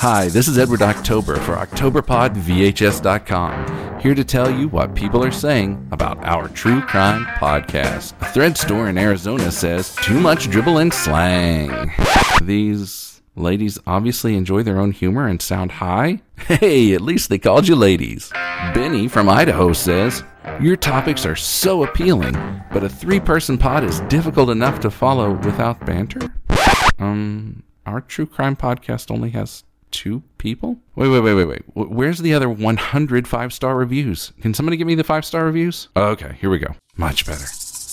Hi, this is Edward October for OctoberPodVHS.com, here to tell you what people are saying about our true crime podcast. A thread store in Arizona says, too much dribble and slang. These ladies obviously enjoy their own humor and sound high. Hey, at least they called you ladies. Benny from Idaho says, your topics are so appealing, but a three person pod is difficult enough to follow without banter? Um, our true crime podcast only has two people? Wait, wait, wait, wait, wait. Where's the other 100 five star reviews? Can somebody give me the five star reviews? Okay, here we go. Much better.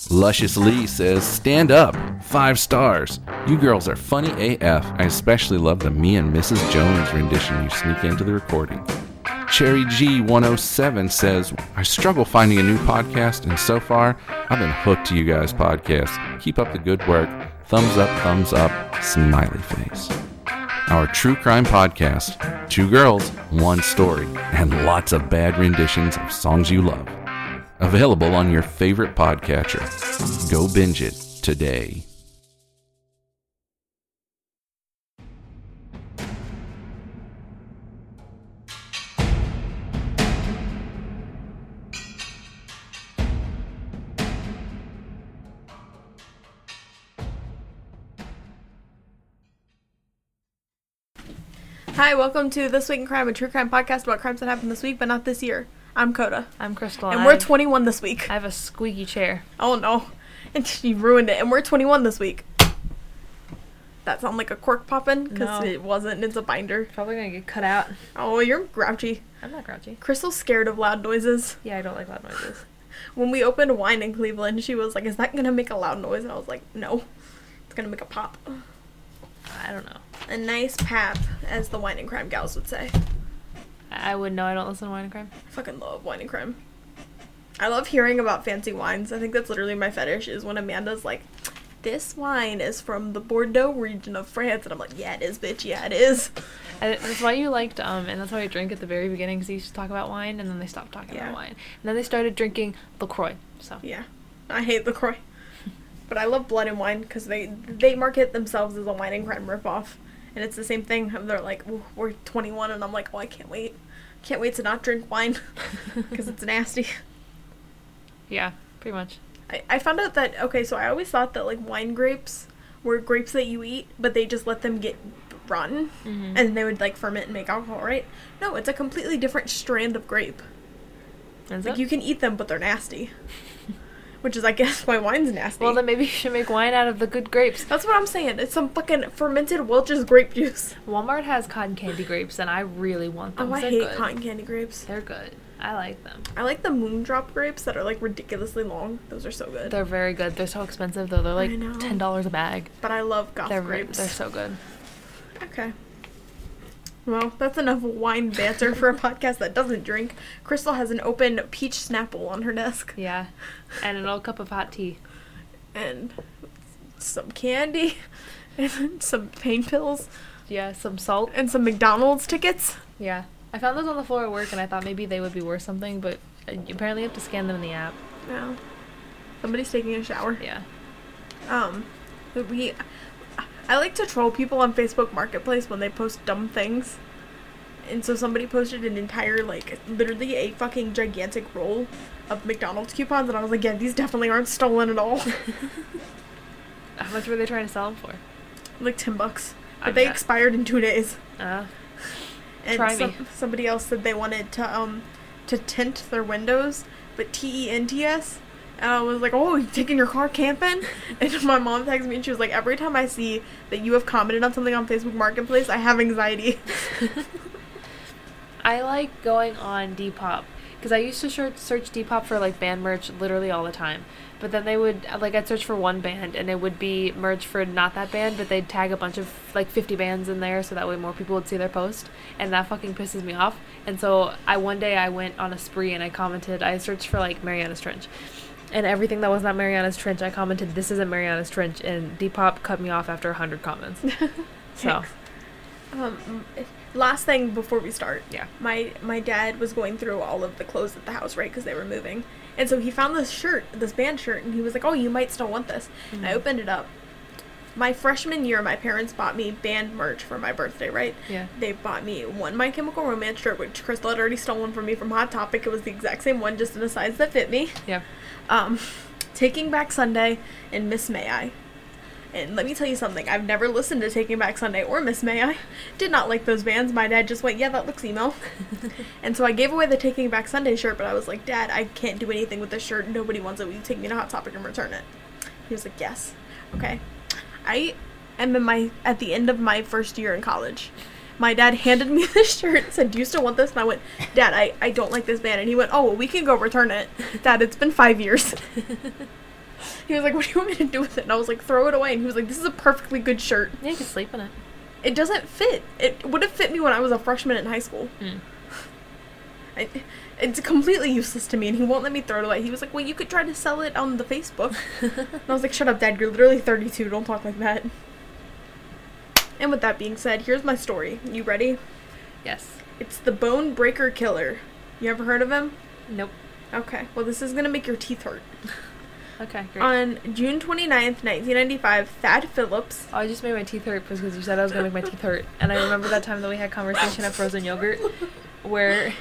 Luscious Lee says, Stand up. Five stars. You girls are funny AF. I especially love the me and Mrs. Jones rendition you sneak into the recording. Cherry G107 says, I struggle finding a new podcast, and so far, I've been hooked to you guys' podcast. Keep up the good work. Thumbs up, thumbs up, smiley face. Our true crime podcast two girls, one story, and lots of bad renditions of songs you love. Available on your favorite podcatcher. Go binge it today. Hi, welcome to This Week in Crime, a true crime podcast about crimes that happened this week, but not this year. I'm Coda, I'm Crystal, and we're have- 21 this week. I have a squeaky chair. Oh no, and she ruined it. And we're 21 this week. That sound like a cork popping because No. it wasn't. It's a binder. Probably gonna get cut out. Oh, you're grouchy. I'm not grouchy. Crystal's scared of loud noises. Yeah, I don't like loud noises. When we opened wine in Cleveland, she was like, "Is that gonna make a loud noise?" And I was like, "No, it's gonna make a pop." I don't know. A nice pap, as the wine and crime gals would say. I would know. I don't listen to wine and crime. I fucking love wine and crime. I love hearing about fancy wines. I think that's literally my fetish is when Amanda's like, this wine is from the Bordeaux region of France. And I'm like, yeah, it is, bitch. Yeah, it is. I, that's why you liked um, and that's why I drank at the very beginning because you used to talk about wine, and then they stopped talking Yeah. about wine, and then they started drinking Lacroix. So Yeah. I hate LaCroix. But I love Blood and Wine because they, they market themselves as a wine and crime ripoff. And it's the same thing. They're like, "Ooh, we're 21. And I'm like, oh, I can't wait. Can't wait to not drink wine because it's nasty. yeah, pretty much. I, I found out that okay, so I always thought that like wine grapes were grapes that you eat, but they just let them get rotten Mhm. and they would like ferment and make alcohol, right? No, it's a completely different strand of grape. Is Like it? you can eat them, but they're nasty. Which is, I guess, why wine's nasty. well, then maybe you should make wine out of the good grapes. That's what I'm saying. It's some fucking fermented Welch's grape juice. Walmart has cotton candy grapes, and I really want them. Oh, I They're hate good. cotton candy grapes. They're good. I like them. I like the moondrop grapes that are like ridiculously long. Those are so good. They're very good. They're so expensive though. They're like ten dollars a bag. but I love goth They're re- grapes. they're so good. Okay. Well, that's enough wine banter for a podcast that doesn't drink. Crystal has an open peach Snapple on her desk Yeah, and an old cup of hot tea. and some candy and some pain pills Yeah, some salt. and some McDonald's tickets. Yeah, I found those on the floor at work, and I thought maybe they would be worth something, but apparently you have to scan them in the app. Yeah, Somebody's taking a shower. Yeah. Um, but we. I like to troll people on Facebook Marketplace when they post dumb things. And so somebody posted an entire, like, literally a fucking gigantic roll of McDonald's coupons, and I was like, yeah, these definitely aren't stolen at all. How much were they trying to sell them for? like 10 bucks. But they expired in two days. Uh, And Try some- me. somebody else said they wanted to, um, to tint their windows, but T E N T S. And I was like, oh, you taking your car camping? And my mom texted me and she was like, every time I see that you have commented on something on Facebook Marketplace, I have anxiety. I like going on Depop because I used to search, Depop for like band merch literally all the time. But then they would like I'd search for one band and it would be merch for not that band, but they'd tag a bunch of like 50 bands in there so that way more people would see their post, and that fucking pisses me off. And so I one day I went on a spree and I commented I searched for like Marianas Trench. And everything that was not Marianas Trench, I commented, "This isn't Marianas Trench," and Depop cut me off after hundred comments. So Um, last thing before we start. Yeah. My my dad was going through all of the clothes at the house, right? Because they were moving, and so he found this shirt, this band shirt, and he was like, "Oh, you might still want this." And I opened it up, my freshman year, my parents bought me band merch for my birthday, right? Yeah. They bought me one My Chemical Romance shirt, which Crystal had already stolen from me from Hot Topic. It was the exact same one, just in a size that fit me. Yeah. Um, Taking Back Sunday and Miss May I. And let me tell you something. I've never listened to Taking Back Sunday or Miss May I. Did not like those bands. My dad just went, "Yeah, that looks emo." and so I gave away the Taking Back Sunday shirt, but I was like, "Dad, I can't do anything with this shirt. Nobody wants it. Will you take me to Hot Topic and return it?" He was like, "Yes." Okay. I am in my at the end of my first year in college. My dad handed me this shirt and said, Do you still want this? And I went, Dad, I, I don't like this band. And he went, Oh, well, we can go return it. Dad, it's been five years. he was like, What do you want me to do with it? And I was like, Throw it away. And he was like, This is a perfectly good shirt. Yeah, you can sleep in it. It doesn't fit. It would have fit me when I was a freshman in high school. Mm. I, it's completely useless to me, and he won't let me throw it away. He was like, Well, you could try to sell it on the Facebook. And I was like, Shut up, Dad. You're literally 32. Don't talk like that. And with that being said, here's my story. You ready? yes. It's the Bone Breaker Killer. You ever heard of him? Nope. Okay. Well, this is gonna make your teeth hurt. Okay, great. On June 29th, 1995, Thad Phillips. Oh, I just made my teeth hurt because you said I was gonna make my teeth hurt, and I remember that time that we had conversation at Frozen Yogurt, where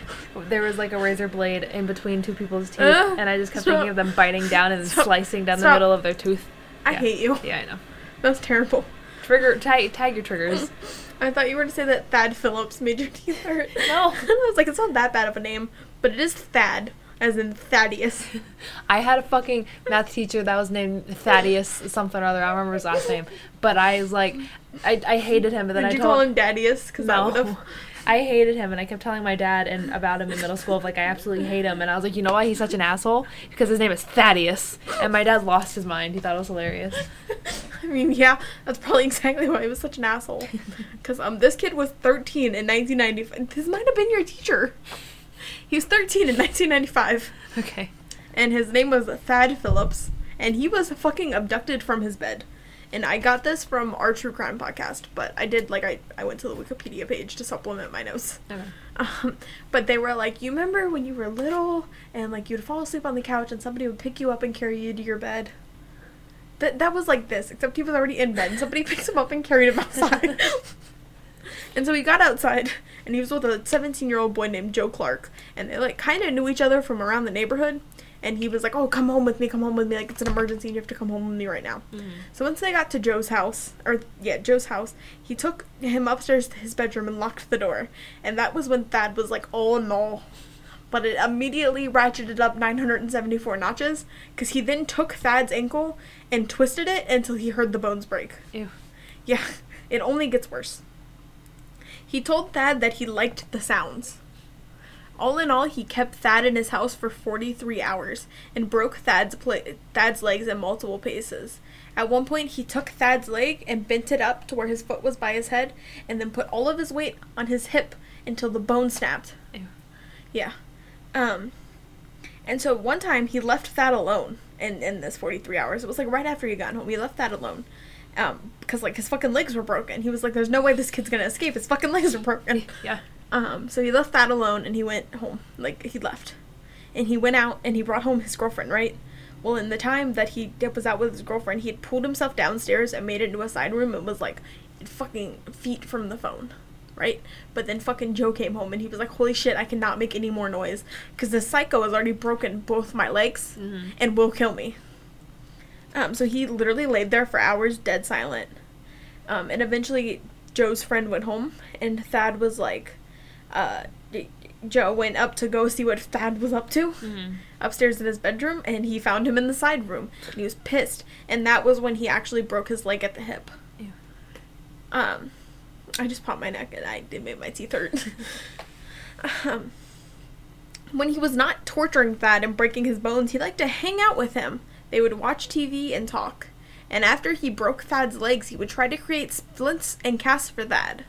there was like a razor blade in between two people's teeth, Ugh, and I just kept stop. thinking of them biting down and Stop. slicing down the middle of their tooth. I Yeah. hate you. Yeah, I know. That's terrible. Trigger tag tag your triggers. I thought you were to say that Thad Phillips made your teeth hurt. No. I was like, it's not that bad of a name, but it is Thad, as in Thaddeus. I had a fucking math teacher that was named Thaddeus something or other. I don't remember his last name, but I was like, I, I hated him, but then Did I you told call him Daddius? Because I would No. have. I hated him, and I kept telling my dad and about him in middle school. Of like, I absolutely hate him, and I was like, you know why he's such an asshole? Because his name is Thaddeus, and my dad lost his mind. He thought it was hilarious. I mean, yeah, that's probably exactly why he was such an asshole. Because um, this kid was 13 in 1995. This might have been your teacher. He was 13 in 1995, Okay. and his name was Thad Phillips, and he was fucking abducted from his bed. And I got this from our true crime podcast, but I did like I, I went to the Wikipedia page to supplement my notes. Okay. Um, but they were like, you remember when you were little and like you'd fall asleep on the couch and somebody would pick you up and carry you to your bed. That that was like this, except he was already in bed. And somebody picks him up and carried him outside. and so he got outside and he was with a 17 year old boy named Joe Clark, and they like kind of knew each other from around the neighborhood. And he was like, "Oh, come home with me, come home with me. Like it's an emergency. and You have to come home with me right now." Mm-hmm. So once they got to Joe's house, or yeah, Joe's house, he took him upstairs to his bedroom and locked the door. And that was when Thad was like, "Oh no." But it immediately ratcheted up 974 notches because he then took Thad's ankle and twisted it until he heard the bones break. Ew. Yeah, it only gets worse. He told Thad that he liked the sounds. All in all, he kept Thad in his house for 43 hours and broke Thad's pla- Thad's legs in multiple places. At one point, he took Thad's leg and bent it up to where his foot was by his head, and then put all of his weight on his hip until the bone snapped. Ew. Yeah. Um. And so one time he left Thad alone in in this 43 hours. It was like right after he got home. He left Thad alone. Um, because like his fucking legs were broken. He was like, "There's no way this kid's gonna escape. His fucking legs are broken." Yeah. Um, so he left that alone and he went home. Like he left, and he went out and he brought home his girlfriend. Right. Well, in the time that he was out with his girlfriend, he had pulled himself downstairs and made it into a side room. and was like fucking feet from the phone. Right. But then fucking Joe came home and he was like, "Holy shit! I cannot make any more noise because the psycho has already broken both my legs Mhm. and will kill me." Um, so he literally laid there for hours, dead silent. Um, and eventually, Joe's friend went home, and Thad was like, uh, Joe went up to go see what Thad was up to Mhm. upstairs in his bedroom, and he found him in the side room, and he was pissed. And that was when he actually broke his leg at the hip. Ew. Um, I just popped my neck, and I did make my teeth hurt. um, when he was not torturing Thad and breaking his bones, he liked to hang out with him. They would watch TV and talk. And after he broke Thad's legs, he would try to create splints and casts for Thad.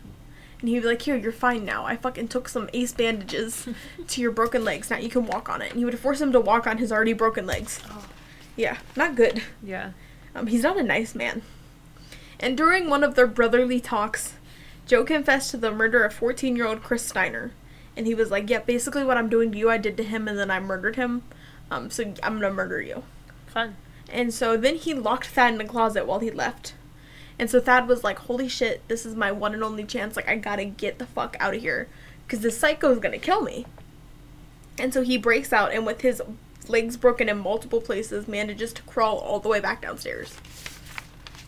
And he'd be like, Here, you're fine now. I fucking took some ace bandages to your broken legs. Now you can walk on it. And he would force him to walk on his already broken legs. Oh. Yeah, not good. Yeah. Um, he's not a nice man. And during one of their brotherly talks, Joe confessed to the murder of 14 year old Chris Steiner. And he was like, Yeah, basically what I'm doing to you, I did to him, and then I murdered him. Um, so I'm gonna murder you. Fun. And so then he locked Thad in the closet while he left. And so Thad was like, "Holy shit, this is my one and only chance. Like I got to get the fuck out of here cuz this psycho is to kill me." And so he breaks out and with his legs broken in multiple places manages to crawl all the way back downstairs.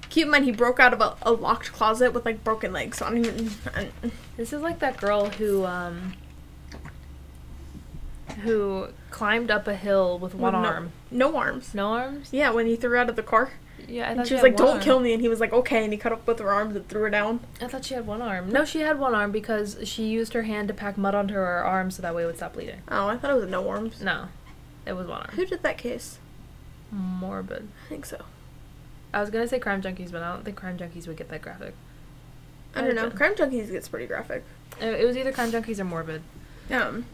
Keep in mind he broke out of a, a locked closet with like broken legs. So I don't even I, This is like that girl who um who climbed up a hill with one no, arm. No arms. No arms? Yeah, when he threw out of the car. Yeah, I And thought she was like, "Don't arm. kill me," and he was like, "Okay," and he cut up both her arms and threw her down. I thought she had one arm. No, she had one arm because she used her hand to pack mud onto her arm so that way it would stop bleeding. Oh, I thought it was no arms. No, it was one arm. Who did that case? Morbid. I think so. I was gonna say crime junkies, but I don't think crime junkies would get that graphic. I don't know. Crime Junkies gets pretty graphic. It it was either crime junkies or morbid. Um,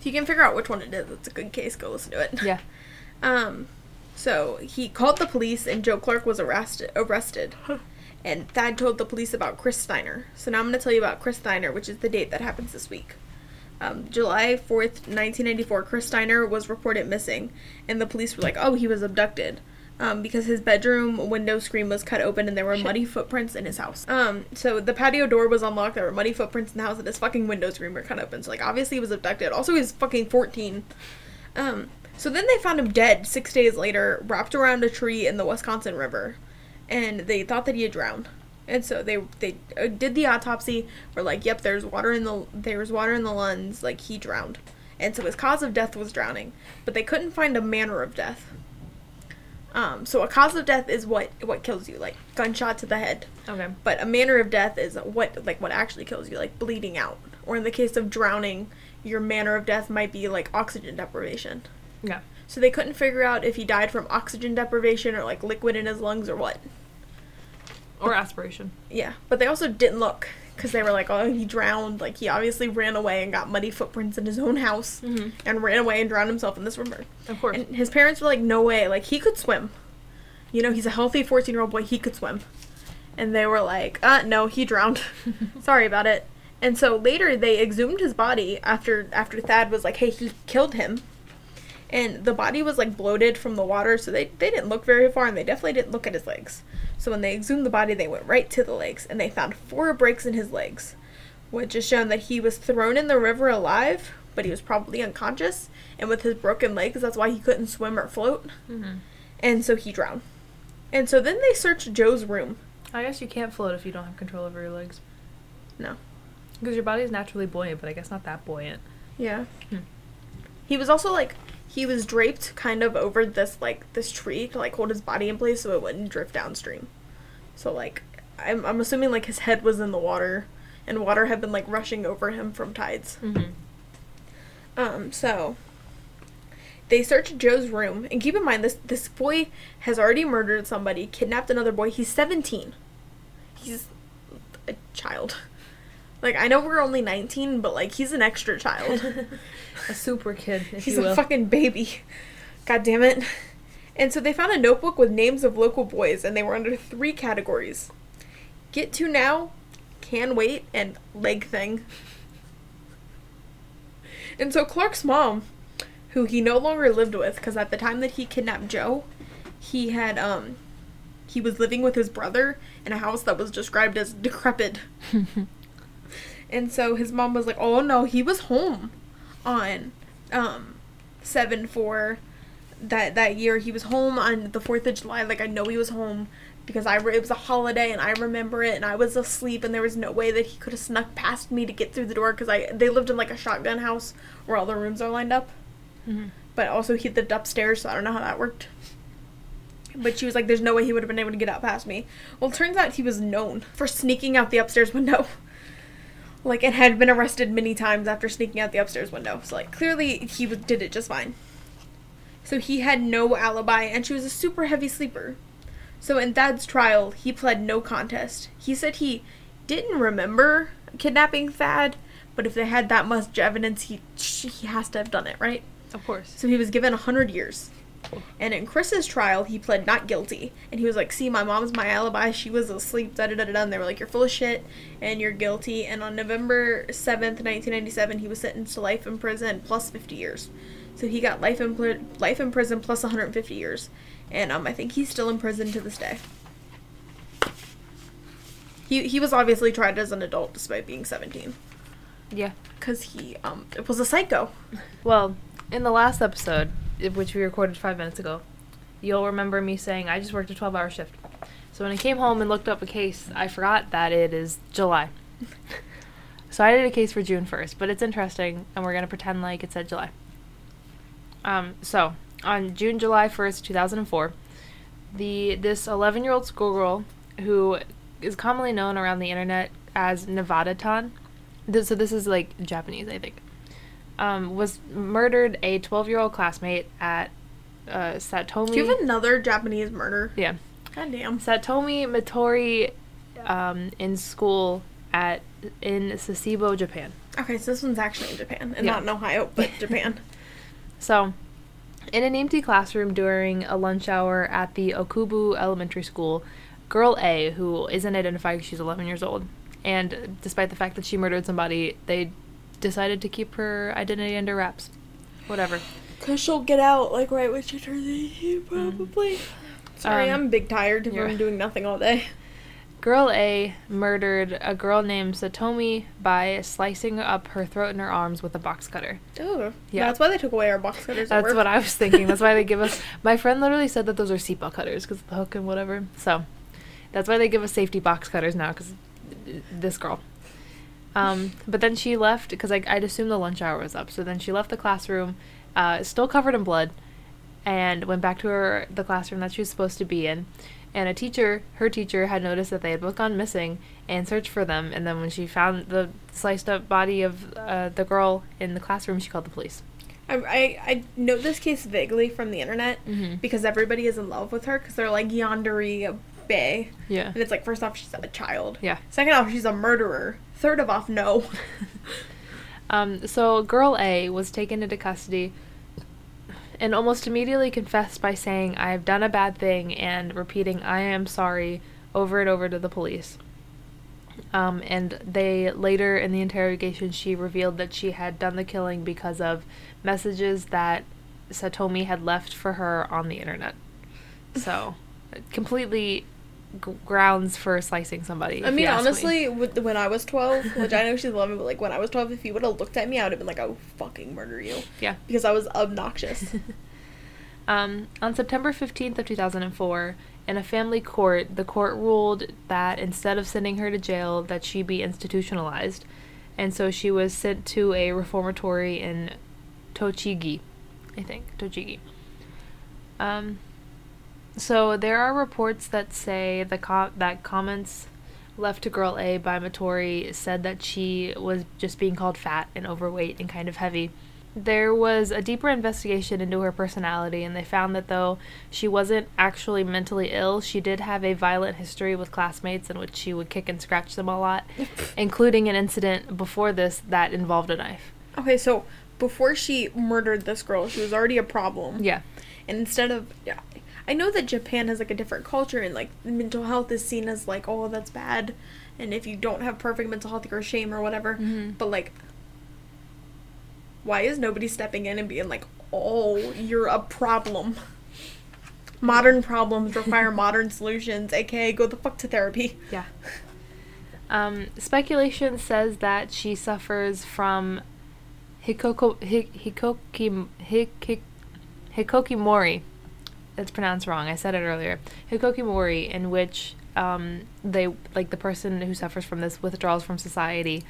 if you can figure out which one it is, it's a good case. Go listen to it. Yeah. Um, so he called the police, and Joe Clark was arrested. Arrested, and Thad told the police about Chris Steiner. So now I'm going to tell you about Chris Steiner, which is the date that happens this week. Um, July 4th, 1994, Chris Steiner was reported missing, and the police were like, oh, he was abducted. Um, because his bedroom window screen was cut open and there were muddy footprints in his house. Um, so the patio door was unlocked, there were muddy footprints in the house, and his fucking window screen were cut open. So, like, obviously he was abducted. Also, he was fucking 14. Um, so then they found him dead six days later, wrapped around a tree in the Wisconsin River, and they thought that he had drowned. And so they they uh, did the autopsy. Were like, "Yep, there's water in the there's water in the lungs. Like he drowned." And so his cause of death was drowning, but they couldn't find a manner of death. Um, so a cause of death is what what kills you, like gunshot to the head. Okay. But a manner of death is what like what actually kills you, like bleeding out. Or in the case of drowning, your manner of death might be like oxygen deprivation. Yeah. So they couldn't figure out if he died from oxygen deprivation or like liquid in his lungs or what. Or aspiration. Yeah, but they also didn't look because they were like, oh, he drowned. Like he obviously ran away and got muddy footprints in his own house Mhm. and ran away and drowned himself in this river. Of course. And his parents were like, no way. Like he could swim. You know, he's a healthy 14 year old boy. He could swim. And they were like, uh, no, he drowned. Sorry about it. And so later they exhumed his body after after Thad was like, hey, he killed him. And the body was like bloated from the water, so they, they didn't look very far and they definitely didn't look at his legs. So when they exhumed the body, they went right to the legs and they found four breaks in his legs, which is shown that he was thrown in the river alive, but he was probably unconscious. And with his broken legs, that's why he couldn't swim or float. Mhm. And so he drowned. And so then they searched Joe's room. I guess you can't float if you don't have control over your legs. No. Because your body is naturally buoyant, but I guess not that buoyant. Yeah. Hmm. He was also like he was draped kind of over this like this tree to like hold his body in place so it wouldn't drift downstream. So like I'm I'm assuming like his head was in the water and water had been like rushing over him from tides. Mm-hmm. Um so they searched Joe's room and keep in mind this this boy has already murdered somebody, kidnapped another boy. He's 17. He's a child. Like I know we're only 19, but like he's an extra child. a super kid, if He's a fucking baby. God damn it. And so they found a notebook with names of local boys, and they were under three categories Get to now, Can Wait, and Leg Thing. And so Clark's mom, who he no longer lived with, because at the time that he kidnapped Joe, he had, um, he was living with his brother in a house that was described as decrepit. and so his mom was like, oh no, he was home on um seven four that that year. He was home on the fourth of july. Like i know he was home because i re- it was a holiday and i remember it and i was asleep and there was no way that he could have snuck past me to get through the door because i they lived in like a shotgun house where all the rooms are lined up. Mhm. but also he lived upstairs so i don't know how that worked. But she was like there's no way he would have been able to get out past me. Well it turns out he was known for sneaking out the upstairs window like and had been arrested many times after sneaking out the upstairs window. So like clearly he did it just fine. So he had no alibi and she was a super heavy sleeper. So in Thad's trial, he pled no contest. He said he didn't remember kidnapping Thad, but if they had that much evidence, he he has to have done it, right? Of course. So he was given 100 years. And in Chris's trial, he pled not guilty. And he was like, see, my mom's my alibi. She was asleep, da da da da. And they were like, you're full of shit and you're guilty. And on November 7th, 1997, he was sentenced to life in prison plus 50 years. So he got life in, pl- life in prison plus 150 years. And um, I think he's still in prison to this day. He he was obviously tried as an adult despite being 17 Yeah. because he um was a psycho. Well, in the last episode, which we recorded five minutes ago, you'll remember me saying I just worked a 12 hour shift. So when I came home and looked up a case, I forgot that it is July. so I did a case for June 1st, but it's interesting, and we're going to pretend like it said July. Um, so, on June, July 1st, 2004, the this 11 year old schoolgirl who is commonly known around the internet as Nevada Tan, so this is like Japanese, I think um, was murdered a 12 year old classmate at uh, Satomi. Do you have another Japanese murder? yeah. God damn. Satomi Mitori um, in school at in Sasebo, Japan. Okay, so this one's actually in Japan and Yeah. not in Ohio, but Japan. So, in an empty classroom during a lunch hour at the Okubo Elementary School, girl A, who isn't identified, she's 11 years old, and despite the fact that she murdered somebody, they decided to keep her identity under wraps. Whatever. Cause she'll get out like right when she turns 18, probably. Sorry, Um, I'm big tired from doing nothing all day. Girl A murdered a girl named Satomi by slicing up her throat and her arms with a box cutter. Oh, Yeah. That's why they took away our box cutters. That's what I was thinking. That's why they give us. My friend literally said that those are seatbelt cutters because of the hook and whatever. So that's why they give us safety box cutters now because this girl. Um, but then she left because I, I'd assume the lunch hour was up. So then she left the classroom, uh, still covered in blood, and went back to her the classroom that she was supposed to be in. And a teacher, her teacher, had noticed that they had both gone missing and searched for them. And then when she found the sliced up body of uh, the girl in the classroom, she called the police. I, I, I know this case vaguely from the internet Mhm. because everybody is in love with her because they're like Yandere Bay. Yeah. And it's like, first off, she's a child. Yeah. Second off, she's a murderer. Third of off, no. Um, so girl A was taken into custody and almost immediately confessed by saying, I've done a bad thing and repeating, I am sorry over and over to the police. Um, and they later in the interrogation, she revealed that she had done the killing because of messages that Satomi had left for her on the internet. So, completely g- grounds for slicing somebody. I mean, ask me. honestly, when I was 12, which I know she's 11, but like when I was 12, if you would have looked at me, I would have been like, I will fucking murder you. yeah. Because I was obnoxious. Um, on September 15th of 2004, in a family court, the court ruled that instead of sending her to jail, that she be institutionalized, and so she was sent to a reformatory in Tochigi, I think Tochigi. Um, so there are reports that say the co- that comments left to girl A by Matori said that she was just being called fat and overweight and kind of heavy. There was a deeper investigation into her personality, and they found that though she wasn't actually mentally ill, she did have a violent history with classmates in which she would kick and scratch them a lot, including an incident before this that involved a knife. okay, so before she murdered this girl, she was already a problem. Yeah. And instead of. I know that Japan has like a different culture and like mental health is seen as like, oh, that's bad. And if you don't have perfect mental health, you're shame or whatever. Mhm. But like, why is nobody stepping in and being like, oh, you're a problem? Modern problems require modern solutions, aka go the fuck to therapy. Yeah. Um, speculation says that she suffers from hikoko, hi, hikoki, hik, hikokimori. That's pronounced wrong. I said it earlier. Hikokimori, in which um, they like the person who suffers from this withdraws from society,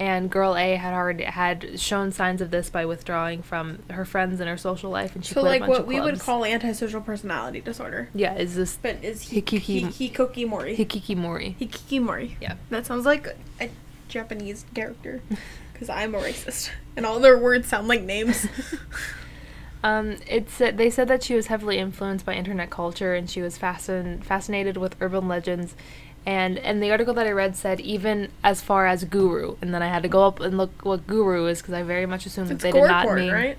and girl A had already had shown signs of this by withdrawing from her friends and her social life, and she so like what we would call antisocial personality disorder. yeah, is this But is hi- Hikiki- hi- hikokimori. hikikimori? Hikikimori. Yeah. That sounds like a Japanese character. Because I'm a racist. And all their words sound like names. Um, it's they said that she was heavily influenced by internet culture and she was fascin- fascinated with urban legends, and and the article that I read said even as far as guru, and then I had to go up and look what guru is because I very much assumed that they did not porn, mean right?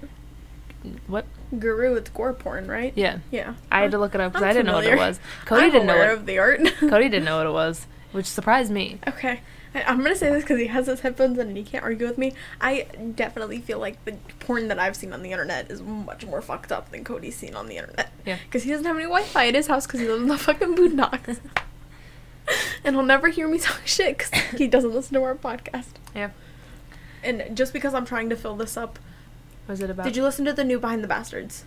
what. Guru, it's gore porn, right? Yeah, Yeah. I had to look it up because I'm didn't know what it was. Cody I'm didn't know what of the art. Cody didn't know what it was, which surprised me. Okay. I'm gonna say this because he has his headphones in and he can't argue with me. I definitely feel like the porn that I've seen on the internet is much more fucked up than Cody's seen on the internet. Yeah. Because he doesn't have any Wi-Fi at his house because he lives in the fucking boondocks. and he'll never hear me talk shit because he doesn't listen to our podcast. Yeah. And just because I'm trying to fill this up, Was it about? did you listen to the new Behind the Bastards?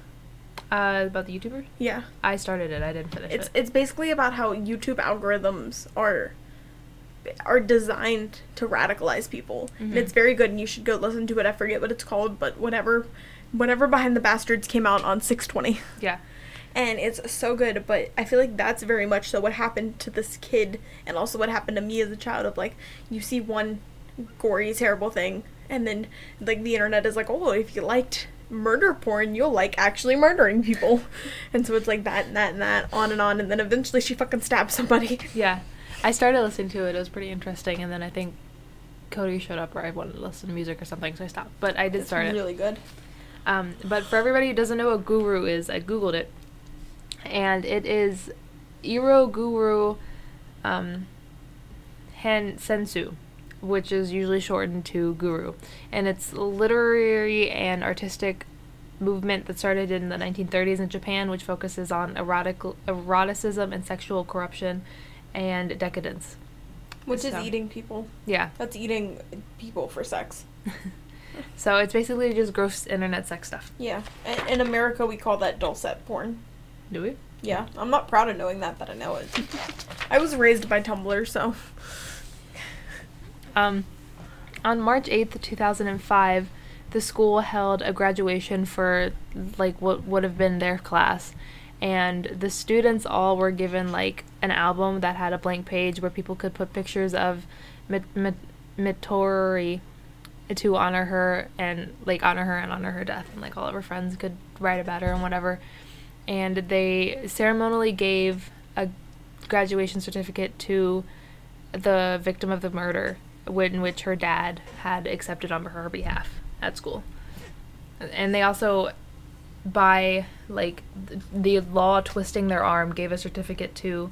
Uh, about the YouTuber? Yeah. I started it. I didn't finish It's it. it's basically about how YouTube algorithms are are designed to radicalize people. And Mhm. it's very good and you should go listen to it. I forget what it's called, but whatever whatever Behind the Bastards came out on 620. Yeah. And it's so good, but I feel like that's very much so what happened to this kid and also what happened to me as a child of like you see one gory terrible thing and then like the internet is like, "Oh, if you liked murder porn, you'll like actually murdering people." and so it's like that and that and that on and on and then eventually she fucking stabs somebody. Yeah. I started listening to it. It was pretty interesting, and then I think Cody showed up, or I wanted to listen to music or something, so I stopped. But I did It's start it. really good. Um, but for everybody who doesn't know what guru is, I googled it, and it is Iro Guru um, Han Sensu, which is usually shortened to Guru, and it's a literary and artistic movement that started in the 1930s in Japan, which focuses on erotic eroticism and sexual corruption and decadence. Which is eating people. Yeah, That's eating people for sex. so it's basically just gross internet sex stuff. Yeah. In, in America we call that dulcet porn. Do we? Yeah, I'm not proud of knowing that, but I know it. I was raised by Tumblr, so Um, on March 8th, 2005, the school held a graduation for like what would have been their class. And the students all were given like an album that had a blank page where people could put pictures of Mit- Mit- Mitori to honor her and like honor her and honor her death. And like all of her friends could write about her and whatever. And they ceremonially gave a graduation certificate to the victim of the murder in which her dad had accepted on her behalf at school. And they also by like the law twisting their arm gave a certificate to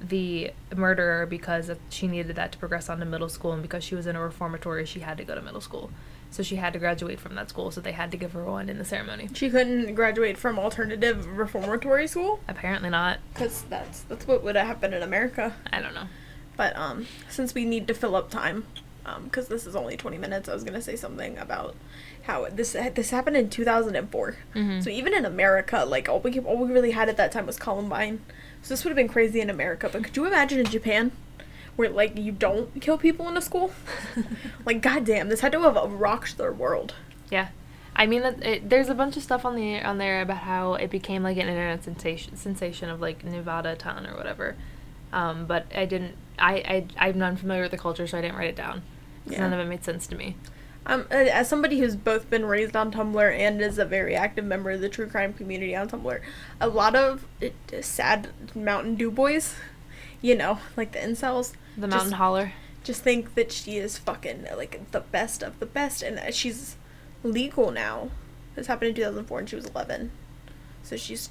the murderer because she needed that to progress on to middle school and because she was in a reformatory she had to go to middle school. So she had to graduate from that school so they had to give her one in the ceremony. she couldn't graduate from alternative reformatory school Apparently not. because that's that's what would have happened in America. I don't know. But um, since we need to fill up time, um, because this is only 20 minutes, I was gonna say something about how this this happened in 2004. Mhm. So even in America, like all we all we really had at that time was Columbine. So this would have been crazy in America. But could you imagine in Japan, where like you don't kill people in a school? like goddamn, this had to have rocked their world. Yeah, I mean, it, it, there's a bunch of stuff on the on there about how it became like an internet sensation sensation of like Nevada Tan or whatever. Um, but I didn't. I I I'm not familiar with the culture, so I didn't write it down. Yeah. None of it made sense to me. Um, uh, as somebody who's both been raised on Tumblr and is a very active member of the true crime community on Tumblr, a lot of it, sad Mountain Dew boys, you know, like the incels, The Just- Mountain Holler. just think that she is fucking like the best of the best, and that she's legal now. This happened in 2004, and she was 11, so she's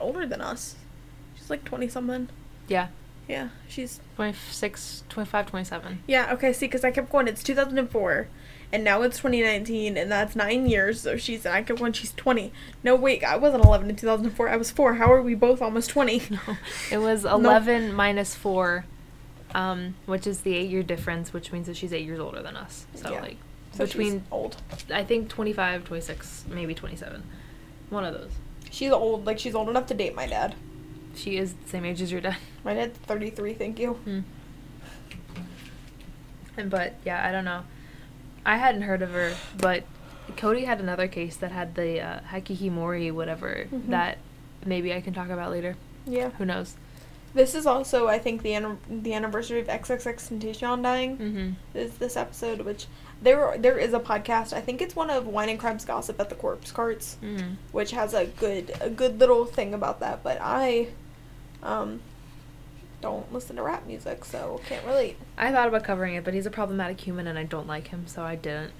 older than us. She's like 20 something. Yeah, Yeah, she's 26, 25, 27. Yeah, okay, see, because I kept going, it's 2004, and now it's 2019, and that's nine years, so she's, and I kept going, she's 20. No, wait, I wasn't 11 in 2004, I was 4. How are we both almost 20? No, it was 11 minus 4, um, which is the eight year difference, which means that she's eight years older than us. So, Yeah. like, So she's between, old. I think 25, 26, maybe 27. One of those. She's old, like, she's old enough to date my dad. She is the same age as your dad. My dad's 33, thank you. Hmm. And but yeah, I don't know. I hadn't heard of her, but Cody had another case that had the uh, Hakihimori whatever Mhm. that maybe I can talk about later. Yeah. Who knows? This is also, I think, the anni- the anniversary of XXXTentacion dying. Mm-hmm. Is this episode, which there there is a podcast. I think it's one of Wine and Crimes Gossip at the Corpse Carts. Mm-hmm. which has a good a good little thing about that but i um don't listen to rap music so can't relate I thought about covering it, but he's a problematic human, and I don't like him, so I didn't.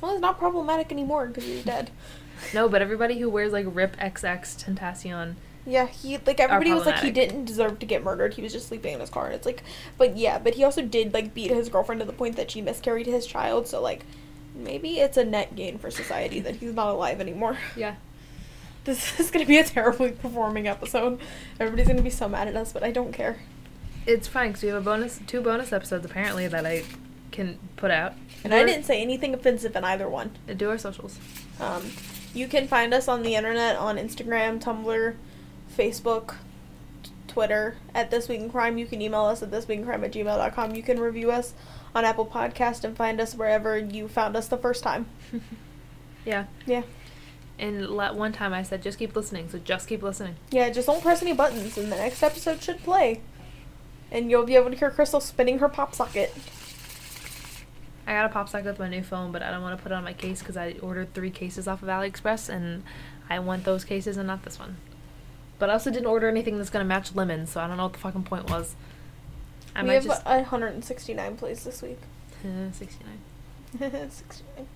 well it's not problematic anymore because he's dead No, but everybody who wears like Rip XX Tentacion, yeah he like everybody was like he didn't deserve to get murdered he was just sleeping in his car and it's like but yeah but he also did like beat his girlfriend to the point that she miscarried his child so like maybe it's a net gain for society that he's not alive anymore yeah, this is gonna be a terribly performing episode everybody's gonna be so mad at us but i don't care It's fine because we have a bonus, two bonus episodes apparently that I can put out. And I didn't say anything offensive in either one. do our socials. Um, you can find us on the internet on Instagram, Tumblr, Facebook, t- Twitter at This Week in Crime. You can email us at thisweekincrime at gmail.com. You can review us on Apple Podcast and find us wherever you found us the first time. Yeah. Yeah. And la- one time I said just keep listening, so just keep listening. Yeah, just don't press any buttons and the next episode should play. And you'll be able to hear Crystal spinning her pop socket. I got a pop socket with my new phone, but I don't want to put it on my case because I ordered three cases off of AliExpress, and I want those cases and not this one. But I also didn't order anything that's gonna match lemons, so I don't know what the fucking point was. I we might have just 169 plays this week. sixty nine. 69.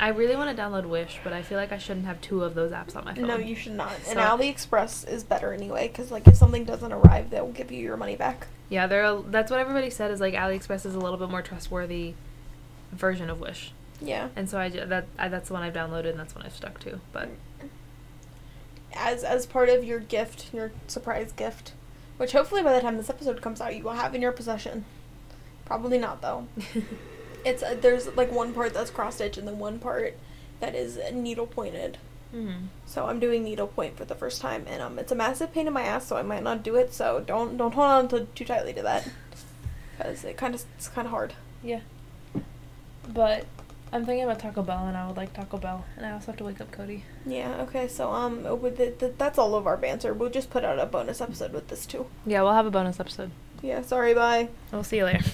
I really want to download Wish, but I feel like I shouldn't have two of those apps on my phone. No, you should not. And AliExpress is better anyway, because like if something doesn't arrive, they'll give you your money back. Yeah, they're a, that's what everybody said is like AliExpress is a little bit more trustworthy version of Wish, Yeah. and so I that I, that's the one I've downloaded and that's the one I've stuck to. But As as part of your gift, your surprise gift, which hopefully by the time this episode comes out, you will have in your possession. Probably not though. It's uh, there's like one part that's cross stitch and then one part that is needle pointed. mm So I'm doing needle point for the first time, and um, it's a massive pain in my ass, so I might not do it. So don't don't hold on to, too tightly to that, because it kind of it's kind of hard. yeah, but I'm thinking about Taco Bell, and I would like Taco Bell, and I also have to wake up Cody. Yeah. Okay. So um, with the, the, that's all of our banter. We'll just put out a bonus episode with this too. Yeah, we'll have a bonus episode. Yeah. Sorry. Bye. We'll see you later.